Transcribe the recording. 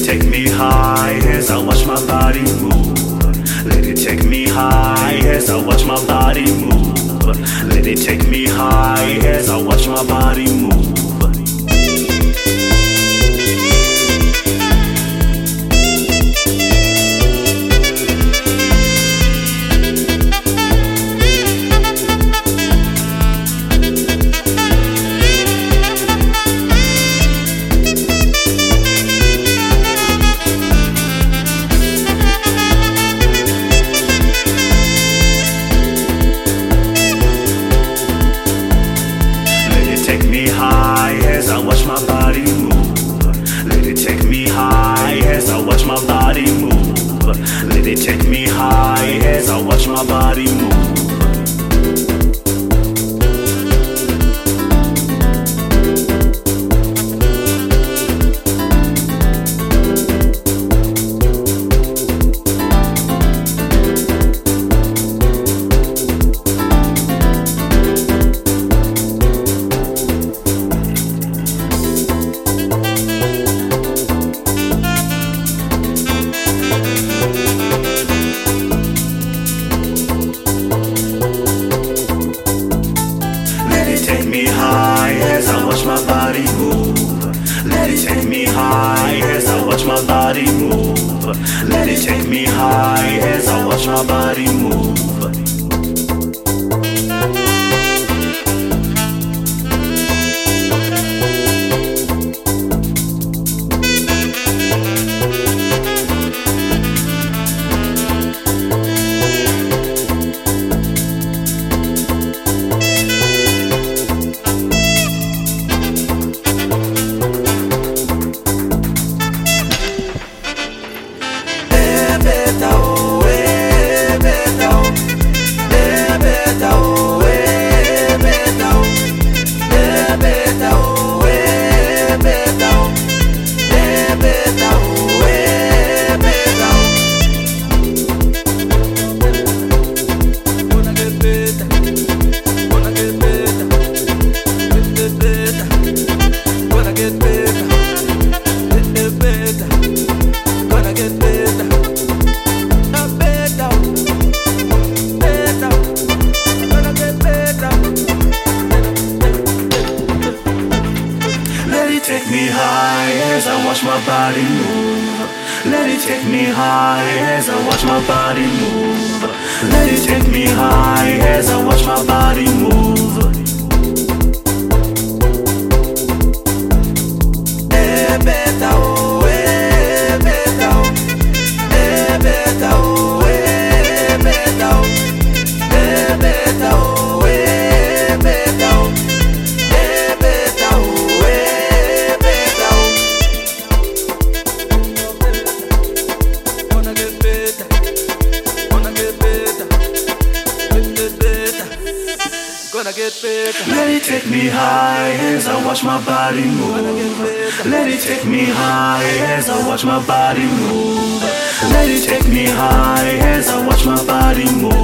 take me high as I watch my body move. Let it take me high as I watch my body move. Let it take me high as I watch my body move. Take me high as I watch my body move. Body move. Let it take me high as I watch my body move. Watch my body move. Let it take me high as I watch my body move. Let it take me high as I watch my body move. Gonna get better. Let it take me high as I watch my body move. Let it take me high as I watch my body move. Let it take me high as I watch my body move.